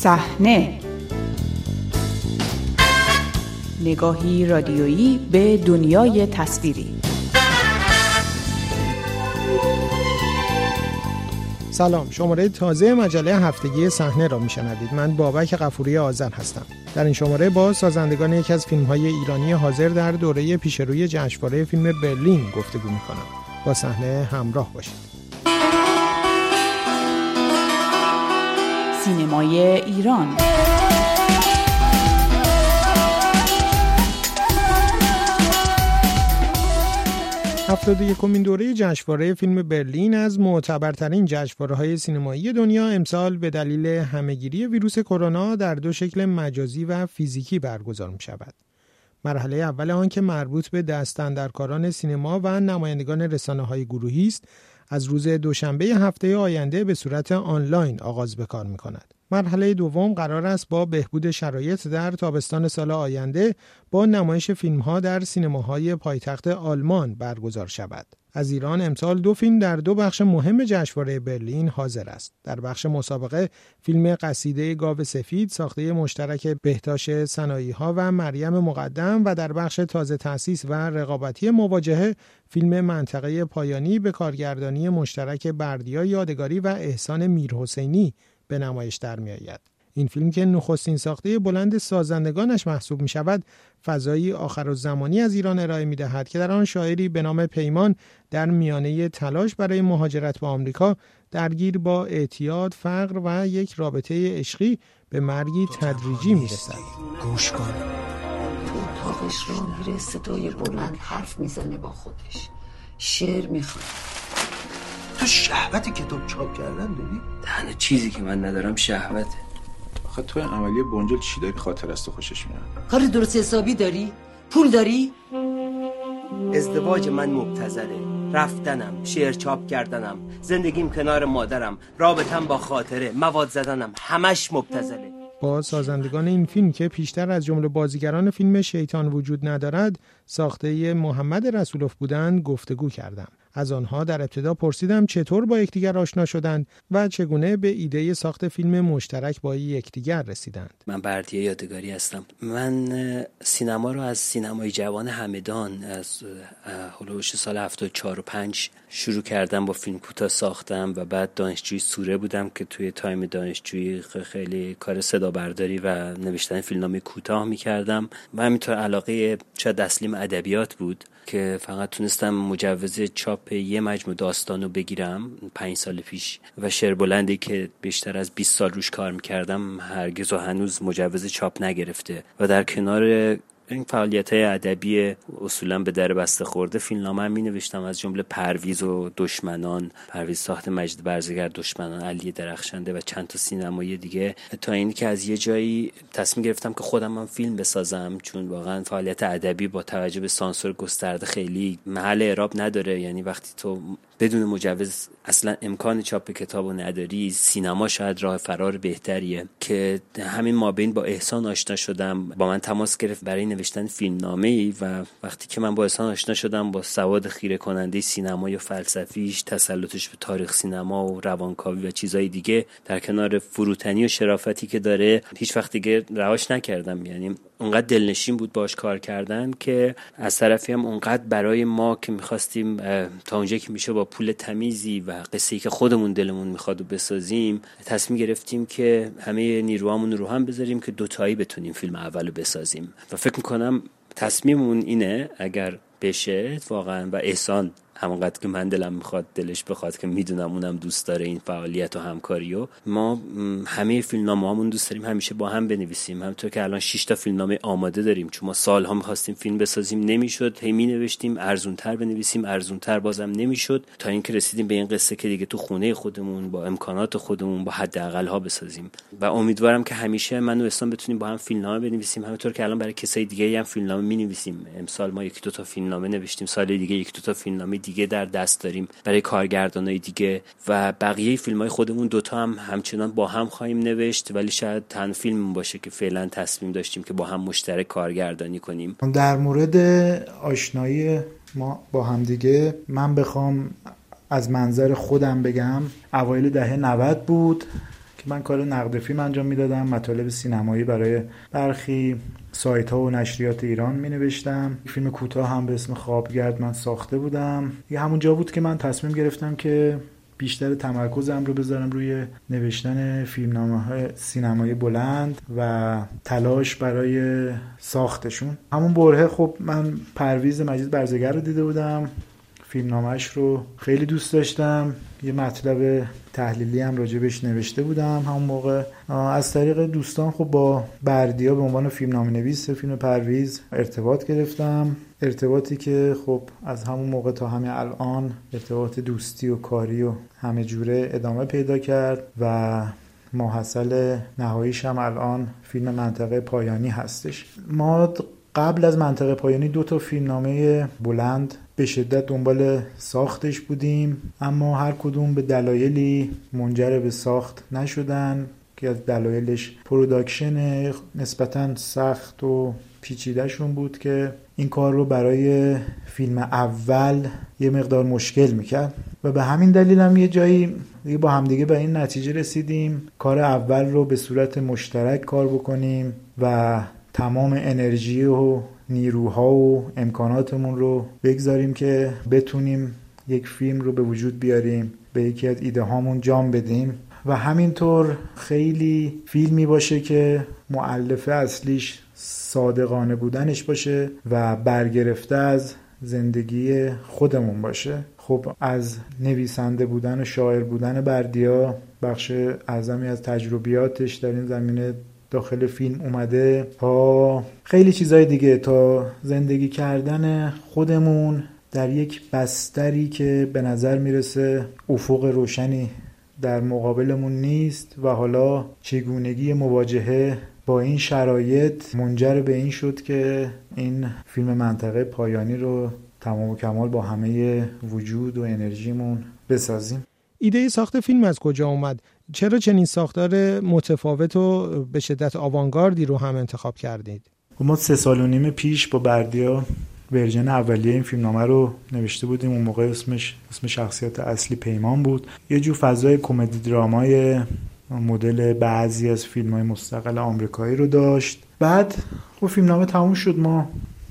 صحنه. نگاهی رادیویی به دنیای تصویری. سلام شماره تازه مجله هفتگی صحنه را میشنوید. من بابک قفوری آذر هستم. در این شماره با سازندگان یکی از فیلم های ایرانی حاضر در دوره پیشروی جشنواره فیلم برلین گفتگو می‌کنم. با صحنه همراه باشید. سینمای ایران هفتاد یکمین دوره جشنواره فیلم برلین از معتبرترین جشنواره های سینمایی دنیا امسال به دلیل همهگیری ویروس کرونا در دو شکل مجازی و فیزیکی برگزار می شود. مرحله اول آن که مربوط به دستندرکاران سینما و نمایندگان رسانه های گروهی است از روز دوشنبه هفته آینده به صورت آنلاین آغاز به کار می کند. مرحله دوم قرار است با بهبود شرایط در تابستان سال آینده با نمایش فیلم ها در سینماهای پایتخت آلمان برگزار شود. از ایران امسال دو فیلم در دو بخش مهم جشنواره برلین حاضر است. در بخش مسابقه فیلم قصیده گاو سفید ساخته مشترک بهتاش سنایی ها و مریم مقدم و در بخش تازه تأسیس و رقابتی مواجهه فیلم منطقه پایانی به کارگردانی مشترک بردیا یادگاری و احسان میرحسینی به نمایش در می آید. این فیلم که نخستین ساخته بلند سازندگانش محسوب می شود فضایی آخر و زمانی از ایران ارائه می دهد که در آن شاعری به نام پیمان در میانه تلاش برای مهاجرت به آمریکا درگیر با اعتیاد، فقر و یک رابطه عشقی به مرگی تدریجی می رسد. گوش کن. اتاقش را میره صدای بلند حرف می‌زنه با خودش. شعر می‌خواد تو شهوت کتاب چاپ کردن داری؟ تنها چیزی که من ندارم شهوته. آخه تو عملی بنجل چی داری؟ خاطر است و خوشش میاد. کار درست حسابی داری؟ پول داری؟ ازدواج من مبتزله رفتنم شعر چاپ کردنم زندگیم کنار مادرم رابطم با خاطره مواد زدنم همش مبتزله با سازندگان این فیلم که پیشتر از جمله بازیگران فیلم شیطان وجود ندارد ساخته محمد رسولوف بودند گفتگو کردم. از آنها در ابتدا پرسیدم چطور با یکدیگر آشنا شدند و چگونه به ایده ساخت فیلم مشترک با یکدیگر رسیدند. من بردیه یادگاری هستم. من سینما رو از سینمای جوان همدان از هلوش سال 74 و 5 شروع کردم با فیلم کوتاه ساختم و بعد دانشجوی سوره بودم که توی تایم دانشجویی خیلی کار صدا برداری و نوشتن فیلمنامه کوتاه می‌کردم. و همینطور علاقه شاید اصلیم ادبیات بود که فقط تونستم مجوز چاپ یه مجموع داستان رو بگیرم پنج سال پیش و شعر بلندی که بیشتر از 20 سال روش کار می‌کردم هرگز و هنوز مجوز چاپ نگرفته و در کنار این فعالیت های ادبی اصولا به در بسته خورده. فیلمنامه هم می نوشتم از جمله پرویز و دشمنان پرویز ساخت مجد برزگر دشمنان علی درخشنده و چند تا سینمایی دیگه. تا اینی که از یه جایی تصمیم گرفتم که خودم هم فیلم بسازم چون واقعا فعالیت ادبی با توجه به سانسور گسترده خیلی محل اعراب نداره. یعنی وقتی تو بدون مجوز اصلا امکان چاپ کتاب و نداری. سینما شاید راه فرار بهتریه. که همین مابین با احسان آشنا شدم. با من تماس گرفت برای نوشتن فیلمنامه ای و وقتی که من با احسان آشنا شدم با سواد خیره کننده سینمای و فلسفیش تسلطش به تاریخ سینما و روانکاوی و چیزهای دیگه در کنار فروتنی و شرافتی که داره هیچ وقت دیگه رهاش نکردم. یعنی اونقدر دلنشین بود باش کار کردن که از طرفی هم اونقدر برای ما که می‌خواستیم تا اونجا که میشه با پول تمیزی و قصه ای که خودمون دلمون می‌خواد و بسازیم تصمیم گرفتیم که همه نیروهامون رو هم بذاریم که دوتایی بتونیم فیلم اولو بسازیم. و فکر می‌کنم تصمیممون اینه اگر بشه واقعا و احسان همونقدر که من دلم می‌خواد دلش بخواد که می‌دونم اونم دوست داره این فعالیت و همکاری و ما همه فیلمنامه همون دوست داریم همیشه با هم بنویسیم. همونطور که الان 6 تا فیلمنامه آماده داریم. چون ما سالها می‌خواستیم فیلم بسازیم نمی‌شد. هی می نوشتیم ارزونتر بنویسیم ارزونتر بازم نمی‌شد. تا اینکه رسیدیم به این قصه که دیگه تو خونه خودمون با امکانات خودمون با حداقل ها بسازیم. و امیدوارم که همیشه من و اسلام بتونیم با هم فیلمنامه بنویسیم. همونطور که الان برای کسای دیگه هم فیلمنامه می نویسیم امسال ما یکی دو تا فیلمنامه نوشتیم. سال دیگه یک دو تا فیلمنامه دیگه در دست داریم برای کارگردانای دیگه و بقیه فیلم های خودمون دوتا هم همچنان با هم خواهیم نوشت ولی شاید تن فیلم باشه که فعلا تصمیم داشتیم که با هم مشترک کارگردانی کنیم. در مورد آشنایی ما با هم دیگه من بخوام از منظر خودم بگم اوایل دهه 90 بود. که من کار نقد فیلم انجام می‌دادم مطالب سینمایی برای برخی سایت ها و نشریات ایران می نوشتم فیلم کوتاه هم به اسم خوابگرد من ساخته بودم. یه همون جا بود که من تصمیم گرفتم که بیشتر تمرکزم رو بذارم روی نوشتن فیلمنامه های سینمایی بلند و تلاش برای ساختشون. همون برهه خب من پرویز مجید برزگر رو دیده بودم. فیلمنامهش رو خیلی دوست داشتم. یه مطلب تحلیلی هم راجبش نوشته بودم همون موقع. از طریق دوستان خب با بردیا به عنوان فیلم نام نویس فیلم پرویز ارتباط گرفتم. ارتباطی که خب از همون موقع تا همه الان ارتباط دوستی و کاری و همه جوره ادامه پیدا کرد و ماحصل نهاییش هم الان فیلم منطقه پایانی هستش. ما قبل از منطقه پایانی دو تا فیلمنامه بلند به شدت دنبال ساختش بودیم اما هر کدوم به دلایلی منجر به ساخت نشدن که از دلایلش production نسبتا سخت و پیچیدهشون بود که این کار رو برای فیلم اول یه مقدار مشکل می‌کرد. و به همین دلیل هم یه جایی با همدیگه به این نتیجه رسیدیم. کار اول رو به صورت مشترک کار بکنیم و تمام انرژی و نیروها و امکاناتمون رو بگذاریم که بتونیم یک فیلم رو به وجود بیاریم به یکی از ایده هامون جام بدیم. و همینطور خیلی فیلمی باشه که معلفه اصلیش صادقانه بودنش باشه و برگرفته از زندگی خودمون باشه. خب از نویسنده بودن و شاعر بودن بردیا بخش اعظمی از تجربیاتش در این زمینه داخل فیلم اومده. تا خیلی چیزای دیگه تا زندگی کردن خودمون در یک بستری که به نظر می‌رسه افق روشنی در مقابلمون نیست و حالا چگونگی مواجهه با این شرایط منجر به این شد که این فیلم منطقه پایانی رو تمام و کمال با همه وجود و انرژیمون بسازیم. ایده ساخت فیلم از کجا اومد؟ چرا چنین ساختار متفاوت و به شدت آوانگاردی رو هم انتخاب کردید؟ ما سه سال و نیم پیش با بردیا ورژن اولیه این فیلم نامه رو نوشته بودیم. اون موقع اسمش اسم شخصیت اصلی پیمان بود. یه جور فضای کمدی درامای مدل بعضی از فیلم های مستقل آمریکایی رو داشت. بعد خب فیلم نامه تموم شد. ما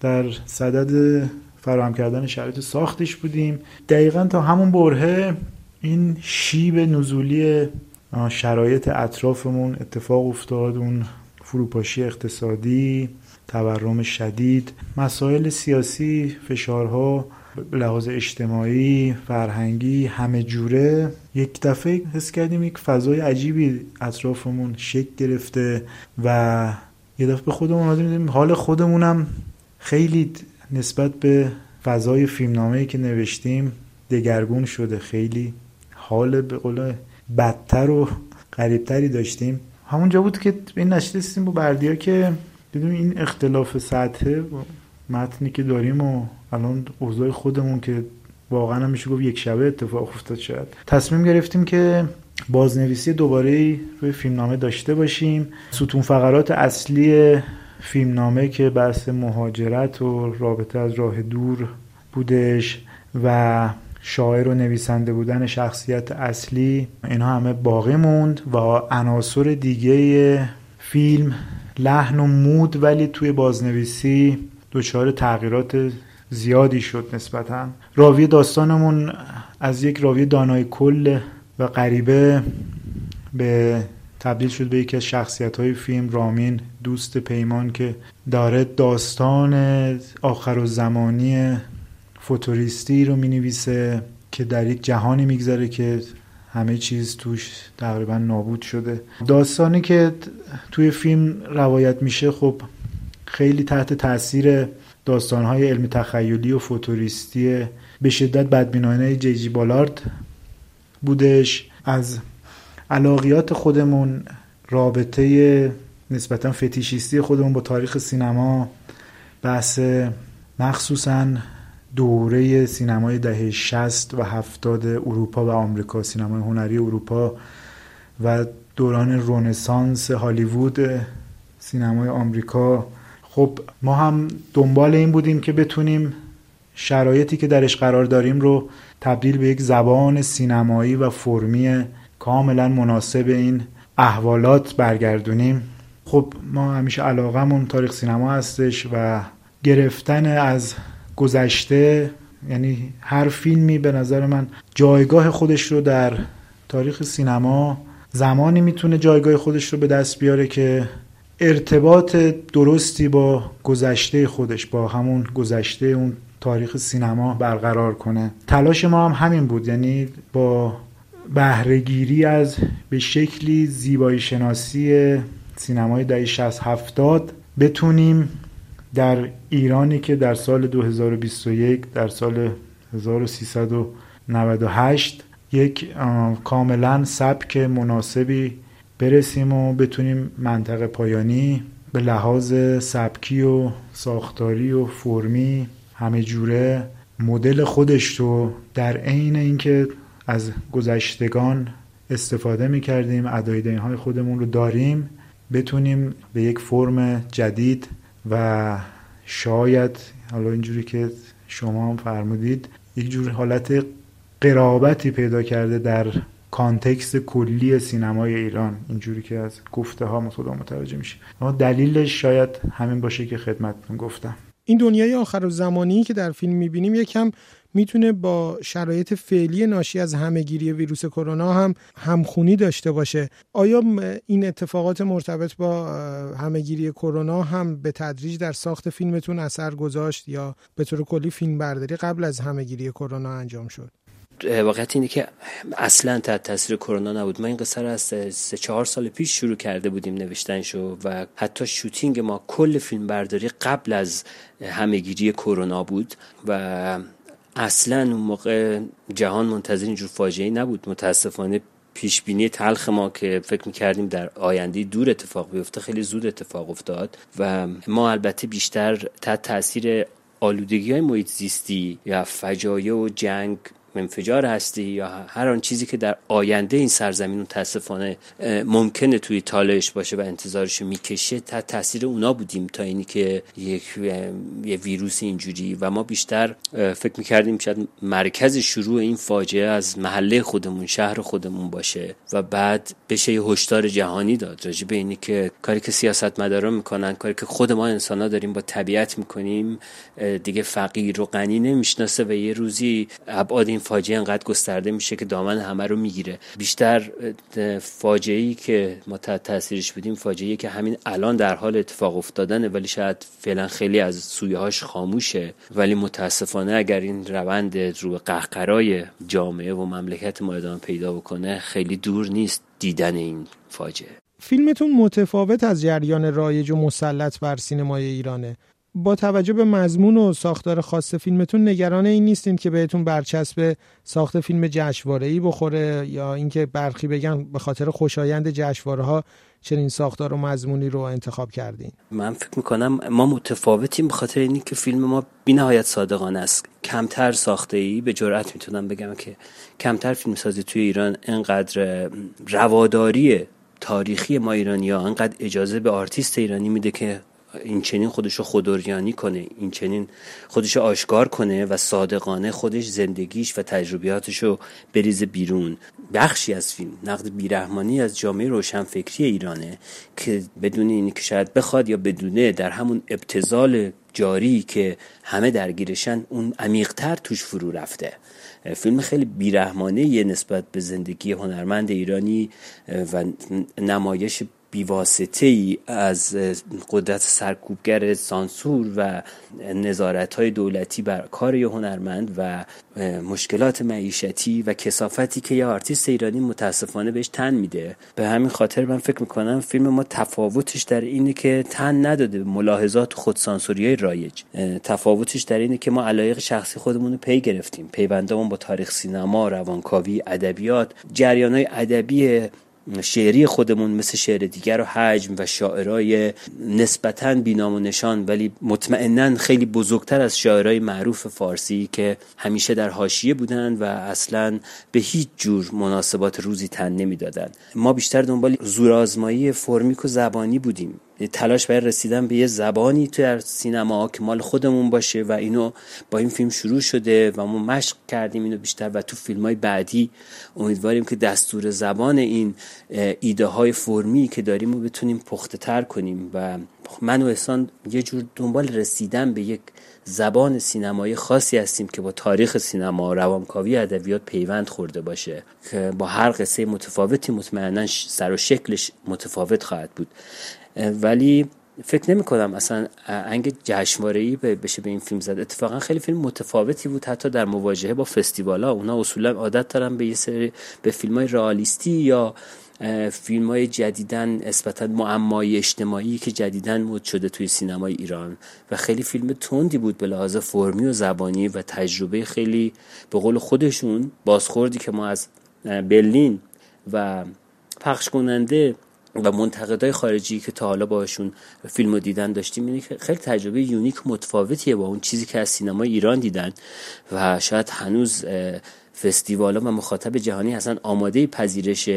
در صدد فراهم کردن شرایط ساختش بودیم. دقیقا تا همون برهه این شیب نزولی شرایط اطرافمون اتفاق افتاد اون فروپاشی اقتصادی تورم شدید مسائل سیاسی فشارها لحاظ اجتماعی فرهنگی همه جوره. یک دفعه حس کردیم یک فضای عجیبی اطرافمون شکل گرفته و یه دفعه به خودمون آمدیم حال خودمونم خیلی نسبت به فضای فیلمنامه‌ای که نوشتیم دگرگون شده خیلی حال به قول بدتر و قریبتری داشتیم. همونجا بود که این نشستیم با بردیا که دیدیم این اختلاف سطح متنی که داریم و الان اوضاع خودمون که واقعا هم میشه گفت یک شبه اتفاق افتاد شد تصمیم گرفتیم که بازنویسی دوباره روی فیلمنامه داشته باشیم. ستون فقرات اصلی فیلمنامه که بحث مهاجرت و رابطه از راه دور بودش و شاعر و نویسنده بودن شخصیت اصلی اینها همه باقی موند و عناصر دیگه فیلم لحن و مود ولی توی بازنویسی دچار تغییرات زیادی شد نسبتا. راوی داستانمون از یک راوی دانای کل و غریبه به تبدیل شد به یکی از شخصیت های فیلم رامین دوست پیمان که داره داستان آخر و زمانی فوتوریستی رو می نویسه که در یک جهانی میگذره که همه چیز توش تقریبا نابود شده. داستانی که توی فیلم روایت میشه خب خیلی تحت تاثیر داستانهای علمی تخیلی و فوتوریستی به شدت بدبینانه جی جی بالارد بودش. از علاقیات خودمون رابطه نسبتا فتیشیستی خودمون با تاریخ سینما بحث مخصوصا دوره سینمای دهه 60 و 70 اروپا و آمریکا سینمای هنری اروپا و دوران رونسانس هالیوود سینمای آمریکا. خب ما هم دنبال این بودیم که بتونیم شرایطی که درش قرار داریم رو تبدیل به یک زبان سینمایی و فرمی کاملا مناسب این احوالات برگردونیم. خب ما همیشه علاقمون تاریخ سینما هستش و گرفتن از گذشته یعنی هر فیلمی به نظر من جایگاه خودش رو در تاریخ سینما زمانی می‌تونه جایگاه خودش رو به دست بیاره که ارتباط درستی با گذشته خودش با همون گذشته اون تاریخ سینما برقرار کنه. تلاش ما هم همین بود یعنی با بهرهگیری از به شکلی زیبایی شناسی سینمای دهه 60 70 بتونیم در ایرانی که در سال 2021 در سال 1398 یک کاملا سبک مناسبی برسیم و بتونیم منطقه پایانی به لحاظ سبکی و ساختاری و فرمی همه جوره مدل خودش رو در عین اینکه از گذشتگان استفاده می کردیم ادای های خودمون رو داریم بتونیم به یک فرم جدید و شاید حالا اینجوری که شما هم فرمودید یک جور حالت قرابتی پیدا کرده در کانتکست کلی سینمای ایران. اینجوری که از گفته ها متوجه میشه اما دلیلش شاید همین باشه که خدمتتون گفتم. این دنیای آخر و زمانی که در فیلم می‌بینیم یکم می‌تونه با شرایط فعلی ناشی از همهگیری ویروس کرونا هم همخونی داشته باشه. آیا این اتفاقات مرتبط با همهگیری کرونا هم به تدریج در ساخت فیلمتون اثر گذاشت یا به طور کلی فیلم برداری قبل از همهگیری کرونا انجام شد؟ واقعیت اینه که اصلا تحت تاثیر کرونا نبود. ما این قصه رو از سه چهار سال پیش شروع کرده بودیم نوشتنشو و حتی شوتینگ ما کل فیلم برداری قبل از همهگیری کرونا بود و اصلا اون موقع جهان منتظر اینجور فاجعه نبود. متاسفانه پیش بینی تلخ ما که فکر می‌کردیم در آینده دور اتفاق بیفته خیلی زود اتفاق افتاد و ما البته بیشتر تحت تاثیر آلودگی های محیط زیستی یا فجایع و جنگ انفجار هستی یا هر آن چیزی که در آینده این سرزمین متاسفانه ممکنه توی تالش باشه و انتظارش می‌کشه تا تاثیر اونا بودیم تا اینی که یک یه ویروس اینجوری و ما بیشتر فکر می‌کردیم شاید مرکز شروع این فاجعه از محله خودمون شهر خودمون باشه و بعد بشه یه هشدار جهانی داد راجع به اینی که کاری که سیاست مداران می‌کنن کاری که خود ما انسان ها داریم با طبیعت می‌کنیم دیگه فقیر و غنی نمی‌شناسه و یه روزی ابعاد این فاجعه انقدر گسترده میشه که دامن همه رو می‌گیره. بیشتر فاجعه ای که ما تحت تاثیرش بودیم فاجعه که همین الان در حال اتفاق افتادنه ولی شاید فعلا خیلی از سویهاش خاموشه. ولی متاسفانه اگر این روند رو قهقرای جامعه و مملکت ما ادامه پیدا بکنه خیلی دور نیست دیدن این فاجعه. فیلمتون متفاوت از جریان رایج و مسلط بر سینمای ایرانه. با توجه به مضمون و ساختار خاص فیلمتون نگران این نیستین که بهتون برچسب ساخت فیلم جشنواره‌ای بخوره یا اینکه برخی بگن به خاطر خوشایند جشنواره ها چنین ساختار و مضمونی رو انتخاب کردین؟ من فکر می‌کنم ما متفاوتیم به خاطر اینی که فیلم ما بینهایت صادقانه است. کمتر ساخته ای به جرات می‌تونم بگم که کمتر فیلم سازی توی ایران انقدر رواداری تاریخی ما ایرانی ها انقدر اجازه به آرتیست ایرانی میده که این چنین خودشو خودوریانی کنه این چنین خودشو آشکار کنه و صادقانه خودش زندگیش و تجربیاتشو بریزه بیرون. بخشی از فیلم نقد بیرحمانی از جامعه روشنفکری ایرانه که بدون اینی که شاید بخواد یا بدونه در همون ابتزال جاری که همه درگیرشن اون عمیقتر توش فرو رفته. فیلم خیلی بیرحمانه یه نسبت به زندگی هنرمند ایرانی و نمایش بیواسطه ای از قدرت سرکوبگر سانسور و نظارت های دولتی بر کار یه هنرمند و مشکلات معیشتی و کثافتی که یه آرتیست ایرانی متاسفانه بهش تن میده. به همین خاطر من فکر می‌کنم فیلم ما تفاوتش در اینه که تن نداده ملاحظات خودسانسوری های رایج. تفاوتش در اینه که ما علایق شخصی خودمون رو پی گرفتیم. پیوندامون با تاریخ سینما روانکاوی ادبیات جریان های ادبی شعری خودمون مثل شعر دیگر و حجم و شاعرای نسبتا بینام و نشان ولی مطمئنا خیلی بزرگتر از شاعرای معروف فارسی که همیشه در حاشیه بودند و اصلا به هیچ جور مناسبات روزی تن نمی‌دادند ما بیشتر دنبال زورآزمایی فرمیک و زبانی بودیم. تلاش برای رسیدن به یه زبانی تو سینما که مال خودمون باشه و اینو با این فیلم شروع شده و ما مشق کردیم اینو بیشتر و تو فیلم های بعدی امیدواریم که دستور زبان این ایده های فرمی که داریم رو بتونیم پخته تر کنیم و من و احسان یه جور دنبال رسیدن به یک زبان سینمایی خاصی هستیم که با تاریخ سینما روانکاوی ادبیات پیوند خورده باشه که با هر قصه متفاوتی مطمئنا سر و شکلش متفاوت خواهد بود. ولی فکر نمی کنم اصلا انگ جشنواره بشه به این فیلم زد. اتفاقا خیلی فیلم متفاوتی بود. حتی در مواجهه با فستیوالا اونا اصولا عادت دارن به یه سری به فیلم های رئالیستی یا فیلم های جدیدن نسبتا معمای اجتماعی که جدیدن مد شده توی سینمای ایران. و خیلی فیلم تندی بود به لحاظ فرمی و زبانی و تجربه خیلی به قول خودشون بازخوردی که ما از برلین و پخش کننده و منتقدای خارجی که تا حالا باشون فیلم رو دیدن داشتیم اینه که خیلی تجربه یونیک متفاوتیه با اون چیزی که از سینما ایران دیدن. و شاید هنوز فستیوال و مخاطب جهانی اصلا آماده پذیرش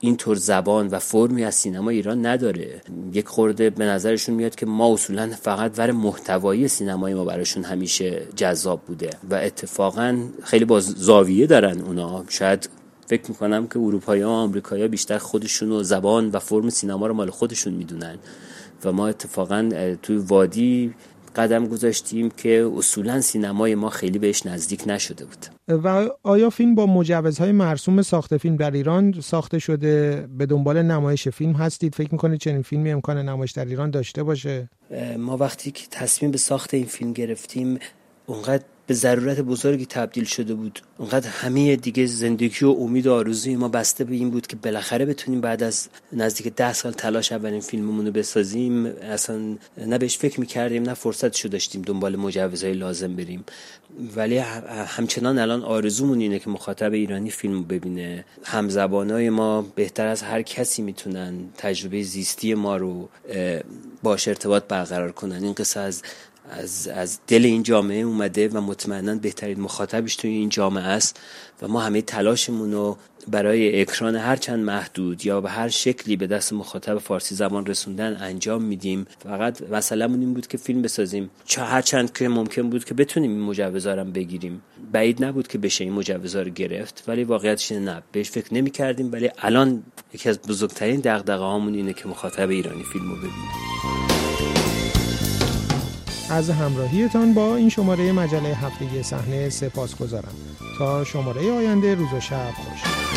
این طور زبان و فرمی از سینما ایران نداره. یک خورده به نظرشون میاد که ما اصولا فقط ور محتوایی سینمای ما براشون همیشه جذاب بوده و اتفاقا خیلی با زاویه دارن اونا. شاید فکر می‌کنم که اروپایی و آمریکایی بیشتر خودشون و زبان و فرم سینما رو مال خودشون می‌دونن و ما اتفاقا توی وادی قدم گذاشتیم که اصولا سینمای ما خیلی بهش نزدیک نشده بود. و آیا فیلم با مجوزهای مرسوم ساخت فیلم در ایران ساخته شده به دنبال نمایش فیلم هستید؟ فکر می‌کنید چنین فیلمی امکان نمایش در ایران داشته باشه؟ ما وقتی که تصمیم به ساخت این فیلم گرفتیم اونقدر به ضرورت بزرگی تبدیل شده بود. اونقدر همه دیگه زندگی و امید و آرزوی ما بسته به این بود که بالاخره بتونیم بعد از نزدیک ده سال تلاش اولین فیلممون رو بسازیم اصلا نه بهش فکر می‌کردیم نه فرصتشو داشتیم دنبال مجوزهای لازم بریم. ولی همچنان الان آرزومون اینه که مخاطب ایرانی فیلم رو ببینه. همزبانای ما بهتر از هر کسی می‌تونن تجربه زیستی ما رو باش ارتباط برقرار کنن. این قصه از از, از دل این جامعه اومده و مطمئنا بهترین مخاطبش توی این جامعه است و ما همه تلاشمون رو برای اکران هر چند محدود یا به هر شکلی به دست مخاطب فارسی زبان رسوندن انجام میدیم. فقط مسئلهمون این بود که فیلم بسازیم. چه هر چند که ممکن بود که بتونیم این مجوزارم بگیریم. بعید نبود که بشه این مجوزا رو گرفت ولی واقعیتش نه. بهش فکر نمی کردیم ولی الان یکی از بزرگترین دغدغه هامون اینه که مخاطب ایرانی فیلم رو ببینه. از همراهیتان با این شماره مجله هفتگی صحنه سپاس گذارم تا شماره آینده روز و شب خوش.